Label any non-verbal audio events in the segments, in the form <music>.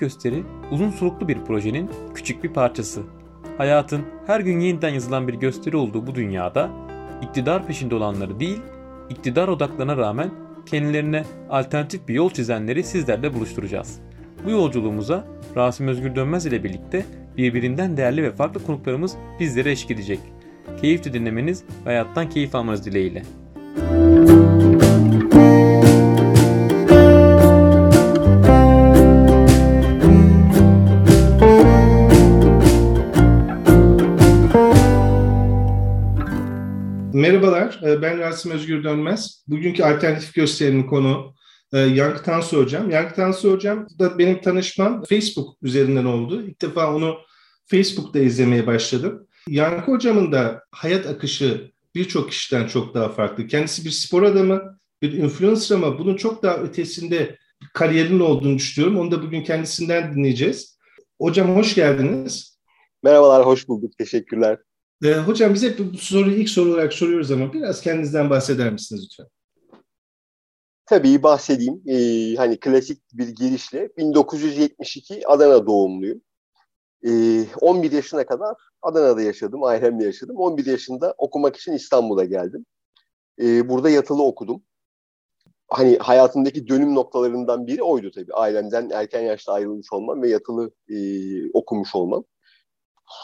gösteri uzun soluklu bir projenin küçük bir parçası. Hayatın her gün yeniden yazılan bir gösteri olduğu bu dünyada iktidar peşinde olanları değil, iktidar odaklarına rağmen kendilerine alternatif bir yol çizenleri sizlerle buluşturacağız. Bu yolculuğumuza Rasim Özgür Dönmez ile birlikte birbirinden değerli ve farklı konuklarımız bizlere eşlik edecek. Keyifli dinlemeniz ve hayattan keyif almanız dileğiyle. Merhabalar, e, ben Rasim Özgür Dönmez. Bugünkü alternatif gösterinin konu e, Yankı Tansu Hocam. Yankı Tansu Hocam da benim tanışmam Facebook üzerinden oldu. İlk defa onu Facebook'ta izlemeye başladım. Yankı Hocam'ın da hayat akışı birçok kişiden çok daha farklı. Kendisi bir spor adamı, bir influencer ama bunun çok daha ötesinde kariyerinin olduğunu düşünüyorum. Onu da bugün kendisinden dinleyeceğiz. Hocam hoş geldiniz. Merhabalar, hoş bulduk. Teşekkürler. Ee, hocam bize bu soruyu ilk soru olarak soruyoruz ama biraz kendinizden bahseder misiniz lütfen? Tabii bahsedeyim. Ee, hani klasik bir girişle 1972 Adana doğumluyum. Ee, 11 yaşına kadar Adana'da yaşadım, ailemle yaşadım. 11 yaşında okumak için İstanbul'a geldim. Ee, burada yatılı okudum. Hani hayatımdaki dönüm noktalarından biri oydu tabii. Ailemden erken yaşta ayrılmış olmam ve yatılı e, okumuş olmam.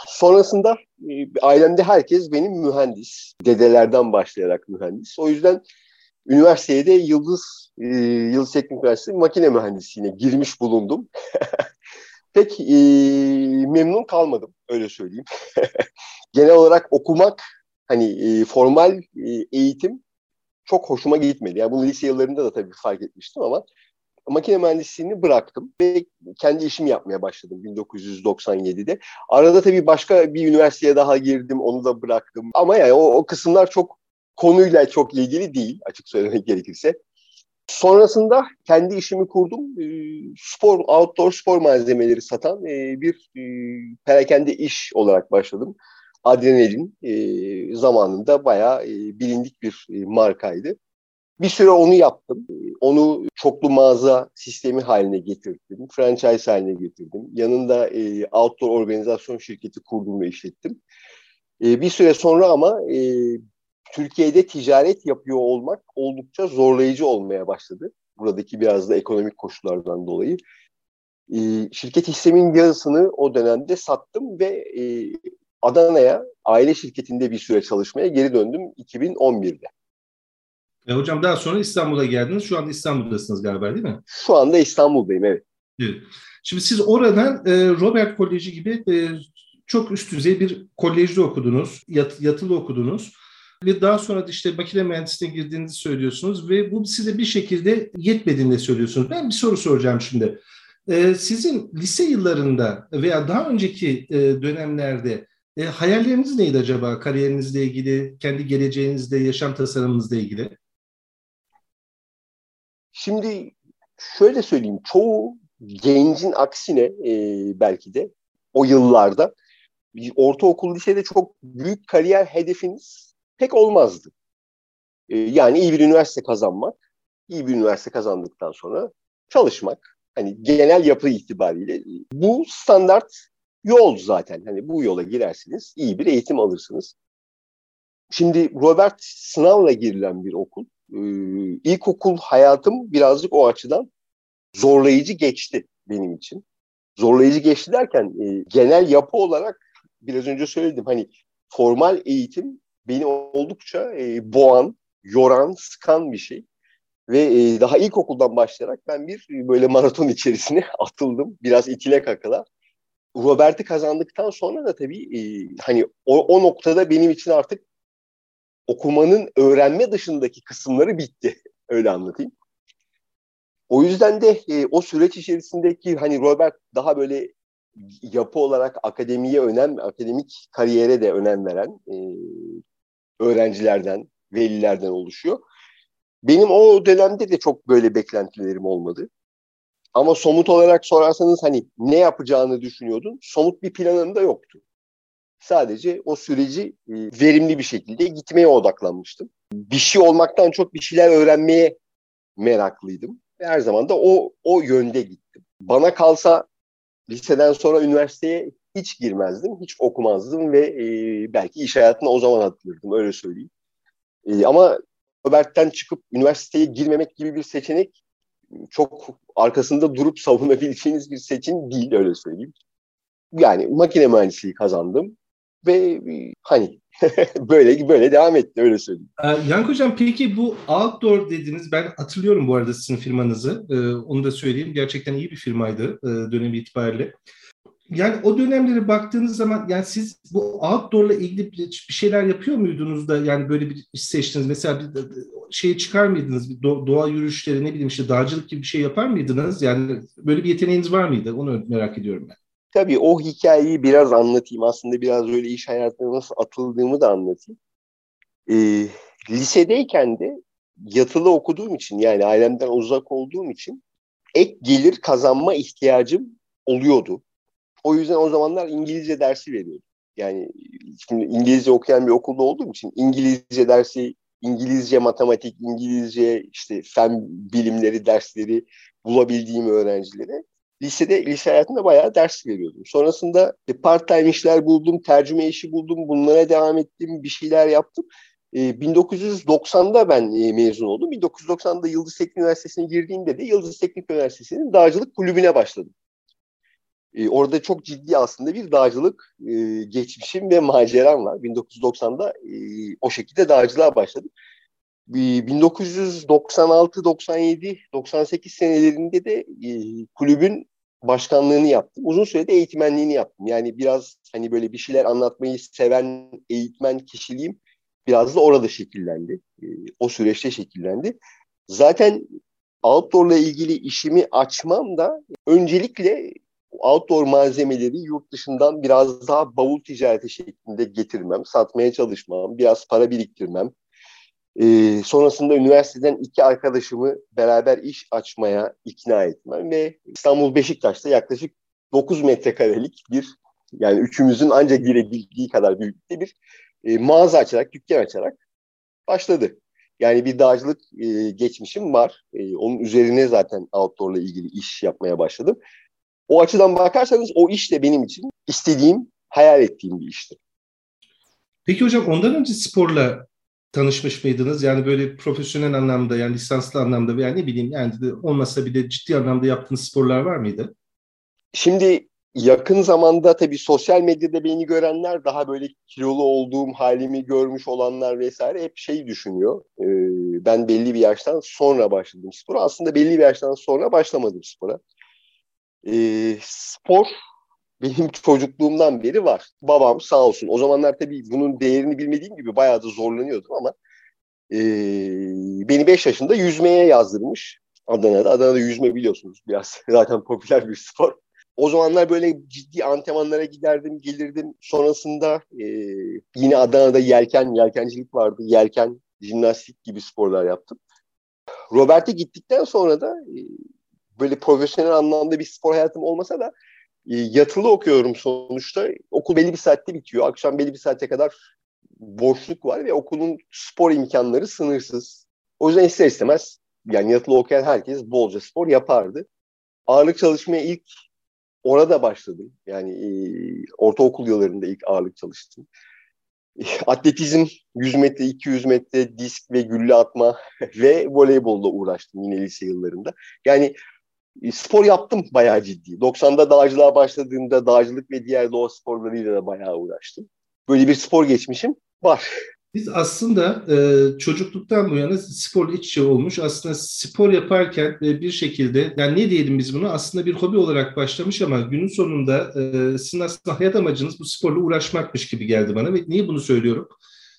Sonrasında e, ailemde herkes benim mühendis. Dedelerden başlayarak mühendis. O yüzden üniversiteye de Yıldız e, Yıldız Teknik Üniversitesi makine mühendisliğine girmiş bulundum. <laughs> Pek e, memnun kalmadım öyle söyleyeyim. <laughs> Genel olarak okumak hani e, formal e, eğitim çok hoşuma gitmedi. Yani bunu lise yıllarında da tabii fark etmiştim ama makine mühendisliğini bıraktım ve kendi işimi yapmaya başladım 1997'de. Arada tabii başka bir üniversiteye daha girdim, onu da bıraktım. Ama yani o, o kısımlar çok konuyla çok ilgili değil açık söylemek <laughs> gerekirse. Sonrasında kendi işimi kurdum. Spor, outdoor spor malzemeleri satan bir perakende iş olarak başladım. Adrenalin zamanında bayağı bilindik bir markaydı. Bir süre onu yaptım. Onu çoklu mağaza sistemi haline getirdim. Franchise haline getirdim. Yanında e, outdoor organizasyon şirketi kurdum ve işlettim. E, bir süre sonra ama e, Türkiye'de ticaret yapıyor olmak oldukça zorlayıcı olmaya başladı. Buradaki biraz da ekonomik koşullardan dolayı. E, şirket hissemin yarısını o dönemde sattım ve e, Adana'ya aile şirketinde bir süre çalışmaya geri döndüm 2011'de. E, hocam daha sonra İstanbul'a geldiniz. Şu anda İstanbul'dasınız galiba değil mi? Şu anda İstanbul'dayım evet. Evet. Şimdi siz oradan e, Robert Koleji gibi e, çok üst düzey bir kolejde okudunuz, yat, yatılı okudunuz. Ve daha sonra da işte makine mühendisliğine girdiğinizi söylüyorsunuz ve bu size bir şekilde yetmediğini söylüyorsunuz. Ben bir soru soracağım şimdi. E, sizin lise yıllarında veya daha önceki e, dönemlerde e, hayalleriniz neydi acaba kariyerinizle ilgili, kendi geleceğinizle, yaşam tasarımınızla ilgili? Şimdi şöyle söyleyeyim, çoğu gencin aksine e, belki de o yıllarda ortaokul lisede çok büyük kariyer hedefiniz pek olmazdı. E, yani iyi bir üniversite kazanmak, iyi bir üniversite kazandıktan sonra çalışmak. Hani genel yapı itibariyle bu standart yol zaten. Hani bu yola girersiniz, iyi bir eğitim alırsınız. Şimdi Robert sınavla girilen bir okul e, ilkokul hayatım birazcık o açıdan zorlayıcı geçti benim için. Zorlayıcı geçti derken e, genel yapı olarak biraz önce söyledim hani formal eğitim beni oldukça e, boğan, yoran, sıkan bir şey. Ve e, daha ilkokuldan başlayarak ben bir e, böyle maraton içerisine <laughs> atıldım. Biraz itile kakala. Robert'i kazandıktan sonra da tabii e, hani o, o noktada benim için artık okumanın öğrenme dışındaki kısımları bitti. <laughs> Öyle anlatayım. O yüzden de e, o süreç içerisindeki hani Robert daha böyle yapı olarak akademiye önem, akademik kariyere de önem veren e, öğrencilerden, velilerden oluşuyor. Benim o dönemde de çok böyle beklentilerim olmadı. Ama somut olarak sorarsanız hani ne yapacağını düşünüyordun, somut bir planın da yoktu. Sadece o süreci e, verimli bir şekilde gitmeye odaklanmıştım. Bir şey olmaktan çok bir şeyler öğrenmeye meraklıydım. Her zaman da o o yönde gittim. Bana kalsa liseden sonra üniversiteye hiç girmezdim, hiç okumazdım ve e, belki iş hayatına o zaman atılırdım öyle söyleyeyim. E, ama Robert'ten çıkıp üniversiteye girmemek gibi bir seçenek çok arkasında durup savunabileceğiniz bir seçim değil öyle söyleyeyim. Yani makine mühendisliği kazandım ve e, hani <laughs> böyle böyle devam etti öyle söyleyeyim. Ee, Yank Hocam peki bu Outdoor dediniz ben hatırlıyorum bu arada sizin firmanızı ee, onu da söyleyeyim gerçekten iyi bir firmaydı e, dönemi itibariyle. Yani o dönemlere baktığınız zaman yani siz bu outdoor'la ilgili bir şeyler yapıyor muydunuz da yani böyle bir iş seçtiniz? Mesela bir şeye çıkar mıydınız? Bir doğa yürüyüşleri ne bileyim işte dağcılık gibi bir şey yapar mıydınız? Yani böyle bir yeteneğiniz var mıydı? Onu merak ediyorum ben. Tabii o hikayeyi biraz anlatayım. Aslında biraz öyle iş hayatına nasıl atıldığımı da anlatayım. Ee, lisedeyken de yatılı okuduğum için yani ailemden uzak olduğum için ek gelir kazanma ihtiyacım oluyordu. O yüzden o zamanlar İngilizce dersi veriyordum. Yani şimdi İngilizce okuyan bir okulda olduğum için İngilizce dersi, İngilizce matematik, İngilizce işte fen bilimleri dersleri bulabildiğim öğrencilere lisede, lise hayatında bayağı ders veriyordum. Sonrasında part time işler buldum, tercüme işi buldum, bunlara devam ettim, bir şeyler yaptım. 1990'da e, ben e, mezun oldum. 1990'da Yıldız Teknik Üniversitesi'ne girdiğimde de Yıldız Teknik Üniversitesi'nin dağcılık kulübüne başladım. E, orada çok ciddi aslında bir dağcılık geçmişim ve maceram var. 1990'da o şekilde dağcılığa başladım. 1996, 97, 98 senelerinde de e, kulübün başkanlığını yaptım. Uzun sürede eğitmenliğini yaptım. Yani biraz hani böyle bir şeyler anlatmayı seven eğitmen kişiliğim biraz da orada şekillendi. E, o süreçte şekillendi. Zaten outdoor'la ilgili işimi açmam da öncelikle outdoor malzemeleri yurt dışından biraz daha bavul ticareti şeklinde getirmem, satmaya çalışmam, biraz para biriktirmem, e, sonrasında üniversiteden iki arkadaşımı beraber iş açmaya ikna etmem ve İstanbul Beşiktaş'ta yaklaşık 9 metrekarelik bir yani üçümüzün ancak girebildiği kadar büyüklükte bir e, mağaza açarak, dükkan açarak başladı. Yani bir dağcılık e, geçmişim var. E, onun üzerine zaten outdoor'la ilgili iş yapmaya başladım. O açıdan bakarsanız o iş de benim için istediğim, hayal ettiğim bir işti. Peki hocam ondan önce sporla tanışmış mıydınız? Yani böyle profesyonel anlamda yani lisanslı anlamda veya ne bileyim yani de olmasa bir de ciddi anlamda yaptığınız sporlar var mıydı? Şimdi yakın zamanda tabii sosyal medyada beni görenler daha böyle kilolu olduğum halimi görmüş olanlar vesaire hep şey düşünüyor. Ee, ben belli bir yaştan sonra başladım spora. Aslında belli bir yaştan sonra başlamadım spora. Ee, spor benim çocukluğumdan beri var. Babam sağ olsun. O zamanlar tabii bunun değerini bilmediğim gibi bayağı da zorlanıyordum ama e, beni 5 yaşında yüzmeye yazdırmış Adana'da. Adana'da yüzme biliyorsunuz biraz <laughs> zaten popüler bir spor. O zamanlar böyle ciddi antrenmanlara giderdim, gelirdim. Sonrasında e, yine Adana'da yelken, yelkencilik vardı. Yelken, jimnastik gibi sporlar yaptım. Robert'e gittikten sonra da e, böyle profesyonel anlamda bir spor hayatım olmasa da yatılı okuyorum sonuçta. Okul belli bir saatte bitiyor. Akşam belli bir saate kadar boşluk var ve okulun spor imkanları sınırsız. O yüzden ister istemez yani yatılı okuyan herkes bolca spor yapardı. Ağırlık çalışmaya ilk orada başladım. Yani e, ortaokul yıllarında ilk ağırlık çalıştım. <laughs> Atletizm 100 metre, 200 metre disk ve gülle atma <laughs> ve voleybolla uğraştım yine lise yıllarında. Yani e, spor yaptım bayağı ciddi. 90'da dağcılığa başladığımda dağcılık ve diğer doğa sporlarıyla da bayağı uğraştım. Böyle bir spor geçmişim var. Biz aslında e, çocukluktan bu yana sporla iç içe olmuş. Aslında spor yaparken e, bir şekilde yani ne diyelim biz bunu aslında bir hobi olarak başlamış ama günün sonunda e, sizin aslında hayat amacınız bu sporla uğraşmakmış gibi geldi bana ve niye bunu söylüyorum?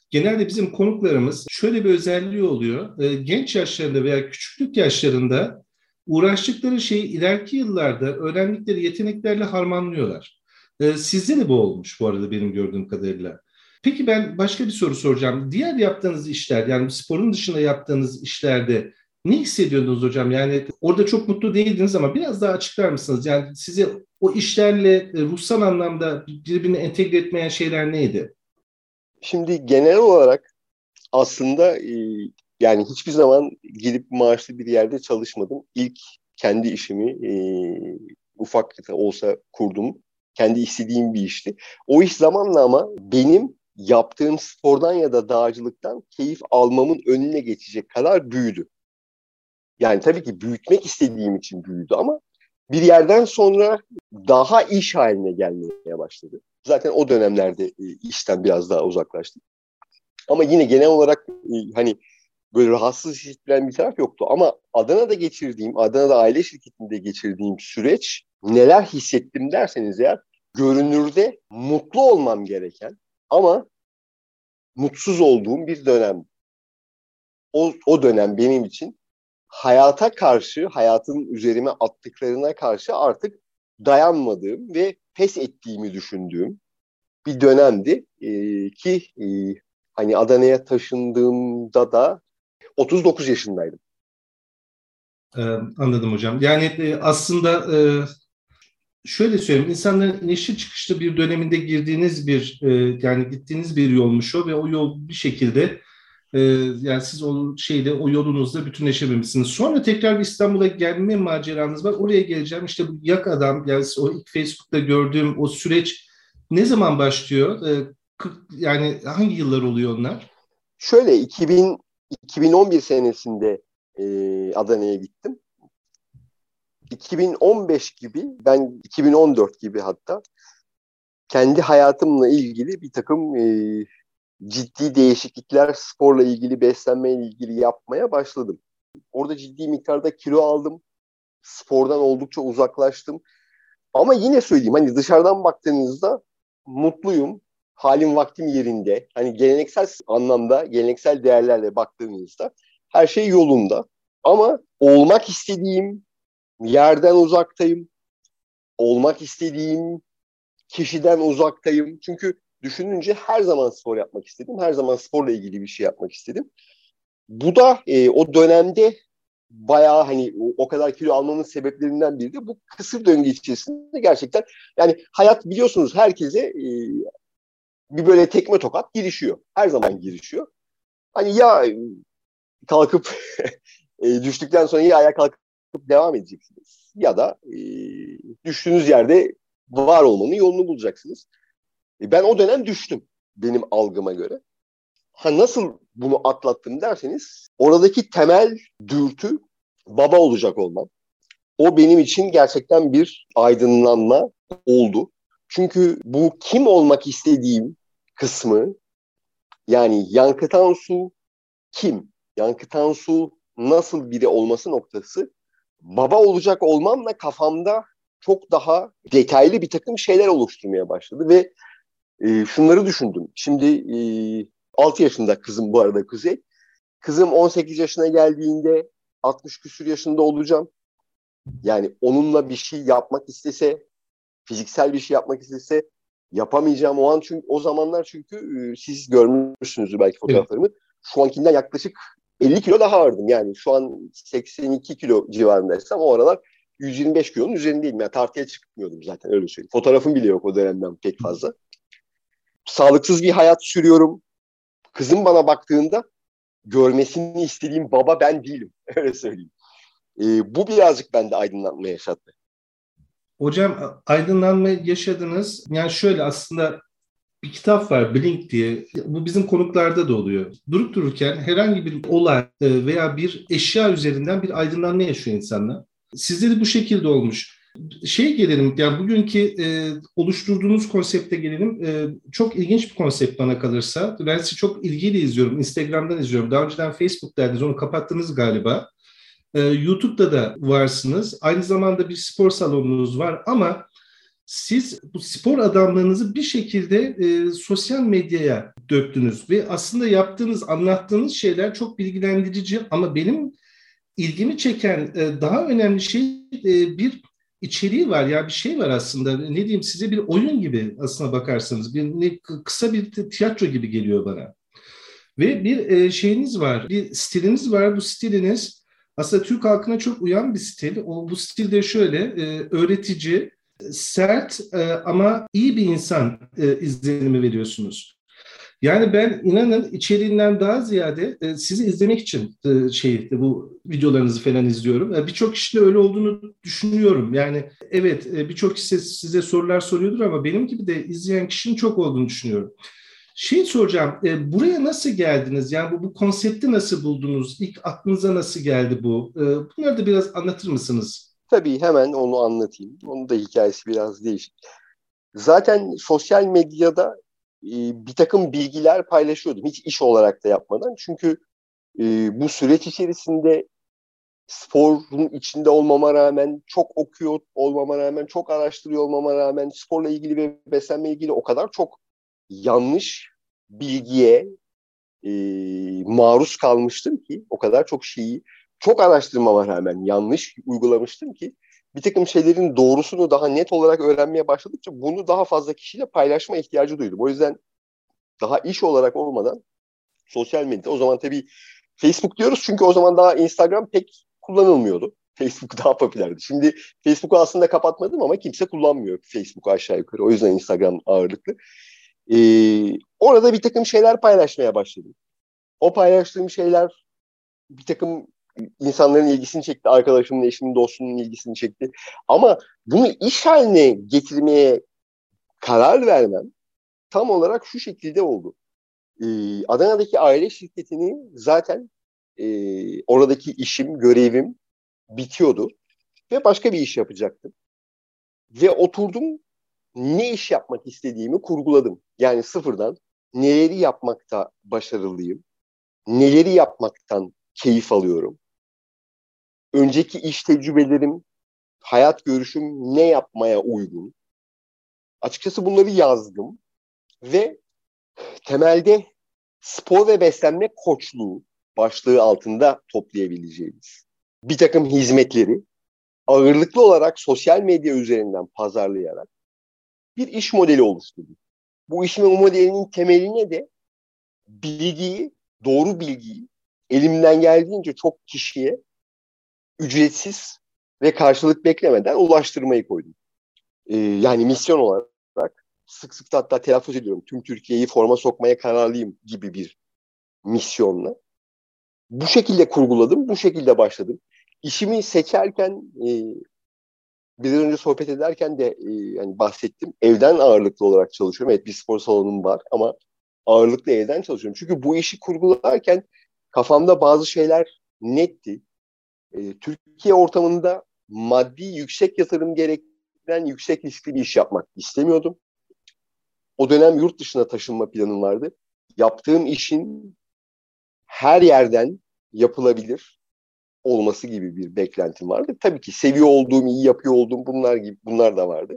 Genelde bizim konuklarımız şöyle bir özelliği oluyor. E, genç yaşlarında veya küçüklük yaşlarında uğraştıkları şeyi ileriki yıllarda öğrendikleri yeteneklerle harmanlıyorlar. Ee, sizde de bu olmuş bu arada benim gördüğüm kadarıyla. Peki ben başka bir soru soracağım. Diğer yaptığınız işler yani sporun dışında yaptığınız işlerde ne hissediyordunuz hocam? Yani orada çok mutlu değildiniz ama biraz daha açıklar mısınız? Yani sizi o işlerle e, ruhsal anlamda birbirine entegre etmeyen şeyler neydi? Şimdi genel olarak aslında e, yani hiçbir zaman gidip maaşlı bir yerde çalışmadım. İlk kendi işimi e, ufak olsa kurdum. Kendi istediğim bir işti. O iş zamanla ama benim yaptığım spordan ya da dağcılıktan keyif almamın önüne geçecek kadar büyüdü. Yani tabii ki büyütmek istediğim için büyüdü ama bir yerden sonra daha iş haline gelmeye başladı. Zaten o dönemlerde e, işten biraz daha uzaklaştım. Ama yine genel olarak e, hani böyle rahatsız hissettiren bir taraf yoktu. Ama Adana'da geçirdiğim, Adana'da aile şirketinde geçirdiğim süreç neler hissettim derseniz eğer görünürde mutlu olmam gereken ama mutsuz olduğum bir dönem. O, o dönem benim için hayata karşı, hayatın üzerime attıklarına karşı artık dayanmadığım ve pes ettiğimi düşündüğüm bir dönemdi ee, ki e, hani Adana'ya taşındığımda da 39 yaşındaydım. Ee, anladım hocam. Yani e, aslında e, şöyle söyleyeyim, insanların inişli çıkışlı bir döneminde girdiğiniz bir, e, yani gittiğiniz bir yolmuş o ve o yol bir şekilde e, yani siz o şeyde, o yolunuzda bütünleşememişsiniz. Sonra tekrar bir İstanbul'a gelme maceranız var. Oraya geleceğim. İşte bu yak adam, yani o ilk Facebook'ta gördüğüm o süreç ne zaman başlıyor? E, yani hangi yıllar oluyor onlar? Şöyle 2000 2011 senesinde e, Adana'ya gittim. 2015 gibi, ben 2014 gibi hatta kendi hayatımla ilgili bir takım e, ciddi değişiklikler sporla ilgili, beslenmeyle ilgili yapmaya başladım. Orada ciddi miktarda kilo aldım. Spordan oldukça uzaklaştım. Ama yine söyleyeyim hani dışarıdan baktığınızda mutluyum. Halim vaktim yerinde. Hani geleneksel anlamda, geleneksel değerlerle baktığınızda her şey yolunda. Ama olmak istediğim yerden uzaktayım. Olmak istediğim kişiden uzaktayım. Çünkü düşününce her zaman spor yapmak istedim. Her zaman sporla ilgili bir şey yapmak istedim. Bu da e, o dönemde bayağı hani o kadar kilo almamın sebeplerinden biri de bu kısır döngü içerisinde gerçekten yani hayat biliyorsunuz herkese e, bir böyle tekme tokat girişiyor. Her zaman girişiyor. Hani ya kalkıp <laughs> e, düştükten sonra ya ayağa kalkıp devam edeceksiniz ya da e, düştüğünüz yerde var olmanın yolunu bulacaksınız. E, ben o dönem düştüm benim algıma göre. Ha nasıl bunu atlattım derseniz oradaki temel dürtü baba olacak olmam. O benim için gerçekten bir aydınlanma oldu. Çünkü bu kim olmak istediğim kısmı yani Yankı Tansu kim? Yankı Tansu nasıl biri olması noktası baba olacak olmamla kafamda çok daha detaylı bir takım şeyler oluşturmaya başladı ve e, şunları düşündüm. Şimdi e, 6 yaşında kızım bu arada Kuzey. Kızım 18 yaşına geldiğinde 60 küsür yaşında olacağım. Yani onunla bir şey yapmak istese, fiziksel bir şey yapmak istese yapamayacağım o an çünkü o zamanlar çünkü e, siz görmüşsünüzdür belki fotoğraflarımı. Evet. Şu ankinden yaklaşık 50 kilo daha ağırdım. Yani şu an 82 kilo civarındaysam o aralar 125 kilonun üzerindeydim. Yani tartıya çıkmıyordum zaten öyle söyleyeyim. Fotoğrafım bile yok o dönemden pek fazla. Sağlıksız bir hayat sürüyorum. Kızım bana baktığında görmesini istediğim baba ben değilim. <laughs> Öyle söyleyeyim. Ee, bu birazcık bende aydınlanma yaşattı. Hocam aydınlanma yaşadınız. Yani şöyle aslında bir kitap var Blink diye. Bu bizim konuklarda da oluyor. Durup dururken herhangi bir olay e, veya bir eşya üzerinden bir aydınlanma yaşıyor insanlar. Sizde de bu şekilde olmuş. Şey gelelim, yani bugünkü e, oluşturduğunuz konsepte gelelim. E, çok ilginç bir konsept bana kalırsa. Ben sizi çok ilgiyle izliyorum. Instagram'dan izliyorum. Daha önceden Facebook'taydınız, onu kapattınız galiba. E, YouTube'da da varsınız. Aynı zamanda bir spor salonunuz var ama siz bu spor adamlığınızı bir şekilde e, sosyal medyaya döktünüz ve aslında yaptığınız, anlattığınız şeyler çok bilgilendirici ama benim ilgimi çeken e, daha önemli şey e, bir içeriği var. Ya bir şey var aslında. Ne diyeyim size bir oyun gibi aslına bakarsanız bir ne, kısa bir tiyatro gibi geliyor bana. Ve bir e, şeyiniz var bir stiliniz var. Bu stiliniz aslında Türk halkına çok uyan bir stil o bu stilde şöyle e, öğretici sert e, ama iyi bir insan e, izlenimi veriyorsunuz. Yani ben inanın içeriğinden daha ziyade e, sizi izlemek için e, şey bu videolarınızı falan izliyorum. E, birçok kişinin öyle olduğunu düşünüyorum. Yani evet e, birçok kişi size sorular soruyordur ama benim gibi de izleyen kişinin çok olduğunu düşünüyorum. Şey soracağım, e, buraya nasıl geldiniz? Yani bu, bu konsepti nasıl buldunuz? İlk aklınıza nasıl geldi bu? E, bunları da biraz anlatır mısınız? Tabii hemen onu anlatayım. Onun da hikayesi biraz değişik. Zaten sosyal medyada e, bir takım bilgiler paylaşıyordum. Hiç iş olarak da yapmadan. Çünkü e, bu süreç içerisinde sporun içinde olmama rağmen, çok okuyor olmama rağmen, çok araştırıyor olmama rağmen sporla ilgili ve beslenme ilgili o kadar çok yanlış bilgiye e, maruz kalmıştım ki o kadar çok şeyi çok araştırmama rağmen yanlış uygulamıştım ki bir takım şeylerin doğrusunu daha net olarak öğrenmeye başladıkça bunu daha fazla kişiyle paylaşma ihtiyacı duydum. O yüzden daha iş olarak olmadan sosyal medya o zaman tabii Facebook diyoruz çünkü o zaman daha Instagram pek kullanılmıyordu. <laughs> Facebook daha popülerdi. Şimdi Facebook'u aslında kapatmadım ama kimse kullanmıyor Facebook'u aşağı yukarı. O yüzden Instagram ağırlıklı. Ee, orada bir takım şeyler paylaşmaya başladım. O paylaştığım şeyler bir takım insanların ilgisini çekti. Arkadaşımın, eşimin, dostumun ilgisini çekti. Ama bunu iş haline getirmeye karar vermem tam olarak şu şekilde oldu. Ee, Adana'daki aile şirketini zaten e, oradaki işim, görevim bitiyordu. Ve başka bir iş yapacaktım. Ve oturdum ne iş yapmak istediğimi kurguladım. Yani sıfırdan neleri yapmakta başarılıyım, neleri yapmaktan keyif alıyorum, önceki iş tecrübelerim, hayat görüşüm ne yapmaya uygun. Açıkçası bunları yazdım ve temelde spor ve beslenme koçluğu başlığı altında toplayabileceğimiz bir takım hizmetleri ağırlıklı olarak sosyal medya üzerinden pazarlayarak bir iş modeli oluşturdum. Bu iş modelinin temeline de bilgiyi, doğru bilgiyi elimden geldiğince çok kişiye ücretsiz ve karşılık beklemeden ulaştırmayı koydum. Ee, yani misyon olarak sık sık da hatta telaffuz ediyorum. Tüm Türkiye'yi forma sokmaya kararlıyım gibi bir misyonla. Bu şekilde kurguladım, bu şekilde başladım. İşimi seçerken e, biraz önce sohbet ederken de e, yani bahsettim. Evden ağırlıklı olarak çalışıyorum. Evet bir spor salonum var ama ağırlıklı evden çalışıyorum. Çünkü bu işi kurgularken kafamda bazı şeyler netti e, Türkiye ortamında maddi yüksek yatırım gerektiren yüksek riskli bir iş yapmak istemiyordum. O dönem yurt dışına taşınma planım vardı. Yaptığım işin her yerden yapılabilir olması gibi bir beklentim vardı. Tabii ki seviyor olduğum, iyi yapıyor olduğum bunlar gibi bunlar da vardı.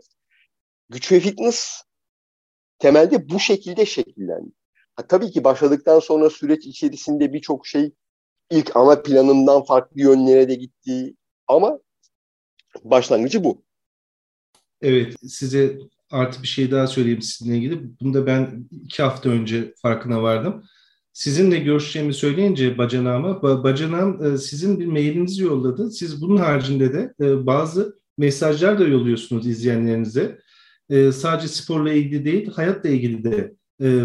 Güç ve fitness temelde bu şekilde şekillendi. Ha, tabii ki başladıktan sonra süreç içerisinde birçok şey ilk ana planından farklı yönlere de gitti ama başlangıcı bu. Evet size artı bir şey daha söyleyeyim sizinle ilgili. Bunu da ben iki hafta önce farkına vardım. Sizinle görüşeceğimi söyleyince bacanağıma, bacanağım e, sizin bir mailinizi yolladı. Siz bunun haricinde de e, bazı mesajlar da yolluyorsunuz izleyenlerinize. E, sadece sporla ilgili değil, hayatla ilgili de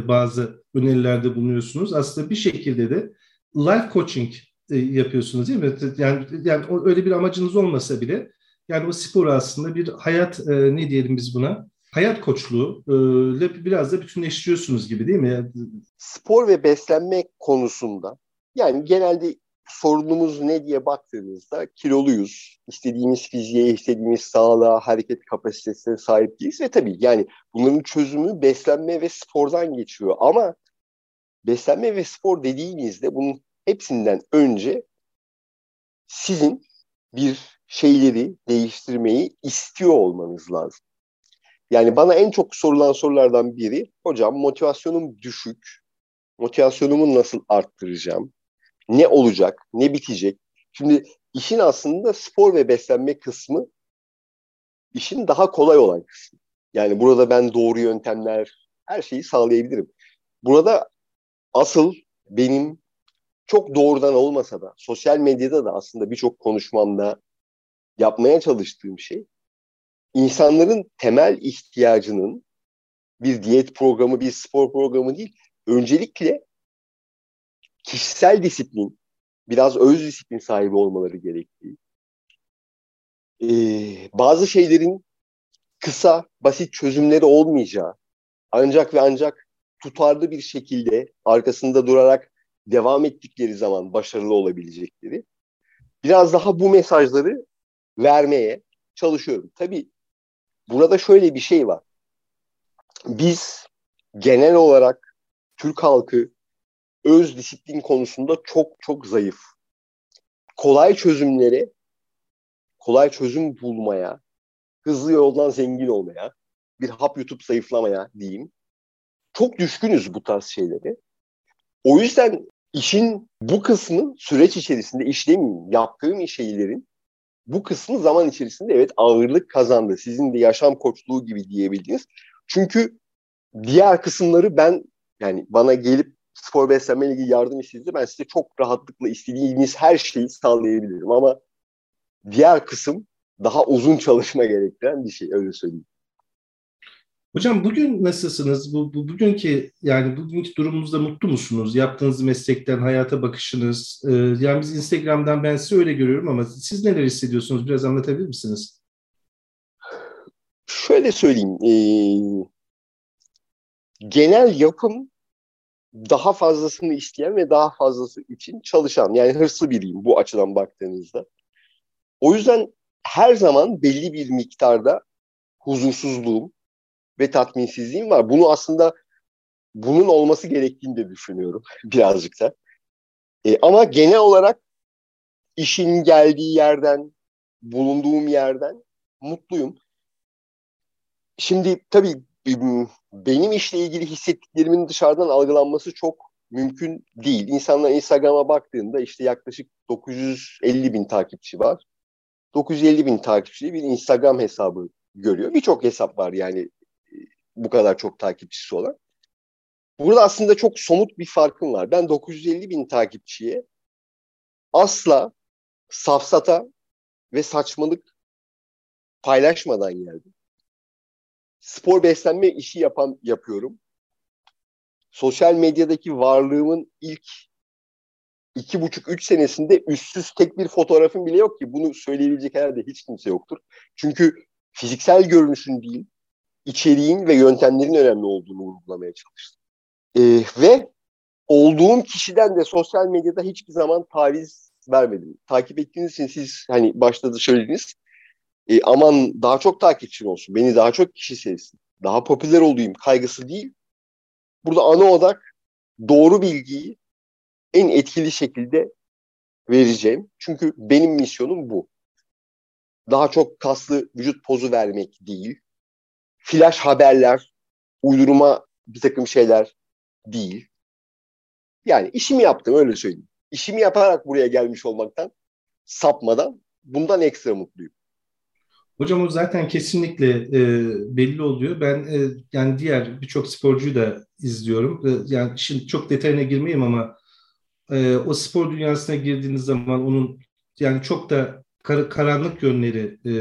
bazı önerilerde bulunuyorsunuz. Aslında bir şekilde de life coaching yapıyorsunuz değil mi? Yani, yani öyle bir amacınız olmasa bile yani o spor aslında bir hayat ne diyelim biz buna? Hayat koçluğu e, ile biraz da bütünleştiriyorsunuz gibi değil mi? Spor ve beslenme konusunda yani genelde sorunumuz ne diye baktığımızda kiloluyuz. İstediğimiz fiziğe, istediğimiz sağlığa, hareket kapasitesine sahip değiliz ve tabii yani bunların çözümü beslenme ve spordan geçiyor. Ama beslenme ve spor dediğinizde bunun hepsinden önce sizin bir şeyleri değiştirmeyi istiyor olmanız lazım. Yani bana en çok sorulan sorulardan biri, hocam motivasyonum düşük, motivasyonumu nasıl arttıracağım, ne olacak, ne bitecek? Şimdi işin aslında spor ve beslenme kısmı işin daha kolay olan kısmı. Yani burada ben doğru yöntemler, her şeyi sağlayabilirim. Burada asıl benim çok doğrudan olmasa da sosyal medyada da aslında birçok konuşmamda yapmaya çalıştığım şey insanların temel ihtiyacının bir diyet programı, bir spor programı değil, öncelikle kişisel disiplin, biraz öz disiplin sahibi olmaları gerektiği, ee, bazı şeylerin kısa, basit çözümleri olmayacağı, ancak ve ancak tutarlı bir şekilde arkasında durarak devam ettikleri zaman başarılı olabilecekleri. Biraz daha bu mesajları vermeye çalışıyorum. Tabii burada şöyle bir şey var. Biz genel olarak Türk halkı öz disiplin konusunda çok çok zayıf. Kolay çözümlere, kolay çözüm bulmaya, hızlı yoldan zengin olmaya, bir hap yutup zayıflamaya diyeyim. Çok düşkünüz bu tarz şeylere. O yüzden işin bu kısmı süreç içerisinde işlemeyeyim, yaptığım şeylerin bu kısmı zaman içerisinde evet ağırlık kazandı. Sizin de yaşam koçluğu gibi diyebildiğiniz. Çünkü diğer kısımları ben yani bana gelip spor beslenme ilgili yardım istediğinizde ben size çok rahatlıkla istediğiniz her şeyi sağlayabilirim ama diğer kısım daha uzun çalışma gerektiren bir şey öyle söyleyeyim. Hocam bugün nasılsınız? Bu, bu bugünkü yani bugünkü durumunuzda mutlu musunuz? Yaptığınız meslekten hayata bakışınız. E, yani biz Instagram'dan ben sizi öyle görüyorum ama siz neler hissediyorsunuz? Biraz anlatabilir misiniz? Şöyle söyleyeyim. E, genel yapım daha fazlasını isteyen ve daha fazlası için çalışan yani hırslı biriyim bu açıdan baktığınızda. O yüzden her zaman belli bir miktarda huzursuzluğum ve tatminsizliğim var. Bunu aslında bunun olması gerektiğini de düşünüyorum <laughs> birazcık da. E, ama genel olarak işin geldiği yerden, bulunduğum yerden mutluyum. Şimdi tabii benim işle ilgili hissettiklerimin dışarıdan algılanması çok mümkün değil. İnsanlar Instagram'a baktığında işte yaklaşık 950 bin takipçi var. 950 bin takipçili bir Instagram hesabı görüyor. Birçok hesap var yani bu kadar çok takipçisi olan. Burada aslında çok somut bir farkım var. Ben 950 bin takipçiye asla safsata ve saçmalık paylaşmadan geldim. Spor beslenme işi yapan yapıyorum. Sosyal medyadaki varlığımın ilk iki buçuk, üç senesinde üstsüz tek bir fotoğrafım bile yok ki. Bunu söyleyebilecek herhalde hiç kimse yoktur. Çünkü fiziksel görünüşün değil, içeriğin ve yöntemlerin önemli olduğunu vurgulamaya çalıştım. Ee, ve olduğum kişiden de sosyal medyada hiçbir zaman taviz vermedim. Takip ettiğiniz için siz hani başta da söylediniz. E, aman daha çok takipçin olsun, beni daha çok kişi sevsin, daha popüler olayım kaygısı değil. Burada ana odak doğru bilgiyi en etkili şekilde vereceğim. Çünkü benim misyonum bu. Daha çok kaslı vücut pozu vermek değil. Flash haberler, uydurma bir takım şeyler değil. Yani işimi yaptım öyle söyleyeyim. İşimi yaparak buraya gelmiş olmaktan, sapmadan bundan ekstra mutluyum. Hocam o zaten kesinlikle e, belli oluyor. Ben e, yani diğer birçok sporcuyu da izliyorum. E, yani şimdi çok detayına girmeyeyim ama e, o spor dünyasına girdiğiniz zaman onun yani çok da kar, karanlık yönleri e,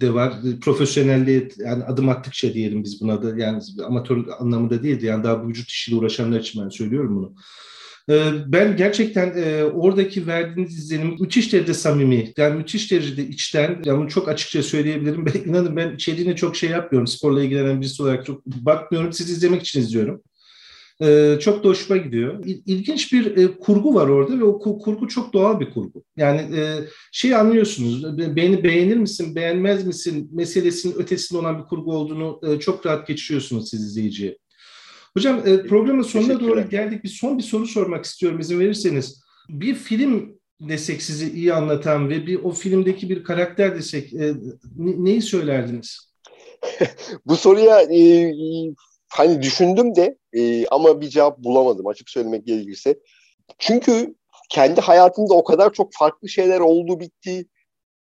de var. Profesyonelliğe yani adım attıkça diyelim biz buna da yani amatör anlamında değildi. Yani daha vücut işiyle uğraşanlar için ben söylüyorum bunu. E, ben gerçekten e, oradaki verdiğiniz izlenim müthiş derecede samimi. Yani müthiş derecede içten. Yani bunu çok açıkça söyleyebilirim. Ben, inanın ben içeriğine çok şey yapmıyorum. Sporla ilgilenen birisi olarak çok bakmıyorum. Sizi izlemek için izliyorum. Ee, çok da hoşuma gidiyor. İlginç bir e, kurgu var orada ve o kurgu çok doğal bir kurgu. Yani e, şey anlıyorsunuz, beni beğenir misin, beğenmez misin meselesinin ötesinde olan bir kurgu olduğunu e, çok rahat geçiriyorsunuz siz izleyiciye. Hocam e, programın sonuna doğru geldik. Bir son bir soru sormak istiyorum izin verirseniz. Bir film desek sizi iyi anlatan ve bir o filmdeki bir karakter desek e, neyi söylerdiniz? <laughs> Bu soruya e, hani düşündüm de e, ama bir cevap bulamadım açık söylemek gerekirse. Çünkü kendi hayatımda o kadar çok farklı şeyler oldu bitti.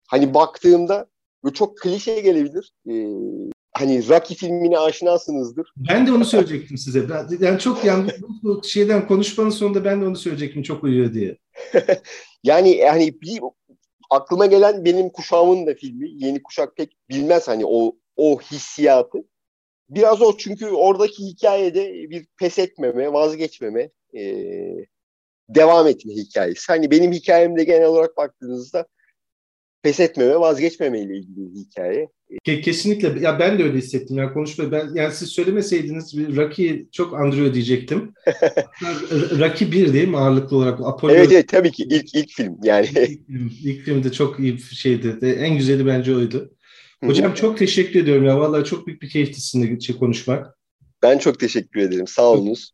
Hani baktığımda bu çok klişe gelebilir. E, hani Rocky filmine aşinasınızdır. Ben de onu söyleyecektim size. Ben, yani çok yani bu, bu şeyden konuşmanın sonunda ben de onu söyleyecektim çok uyuyor diye. <laughs> yani yani bir aklıma gelen benim kuşağımın da filmi. Yeni kuşak pek bilmez hani o o hissiyatı biraz o çünkü oradaki hikayede bir pes etmeme, vazgeçmeme, e, devam etme hikayesi. Hani benim hikayemde genel olarak baktığınızda pes etmeme, vazgeçmeme ile ilgili bir hikaye. Kesinlikle. Ya ben de öyle hissettim. Yani konuşma ben yani siz söylemeseydiniz bir Rocky çok andırıyor diyecektim. <laughs> Rocky bir değil mi ağırlıklı olarak? Apollo evet evet tabii ki ilk ilk film yani. İlk, film, ilk filmde çok iyi bir şeydi. En güzeli bence oydu. Hocam Hı-hı. çok teşekkür ediyorum ya. Vallahi çok büyük bir keyifti sizinle konuşmak. Ben çok teşekkür ederim. Sağ olunuz.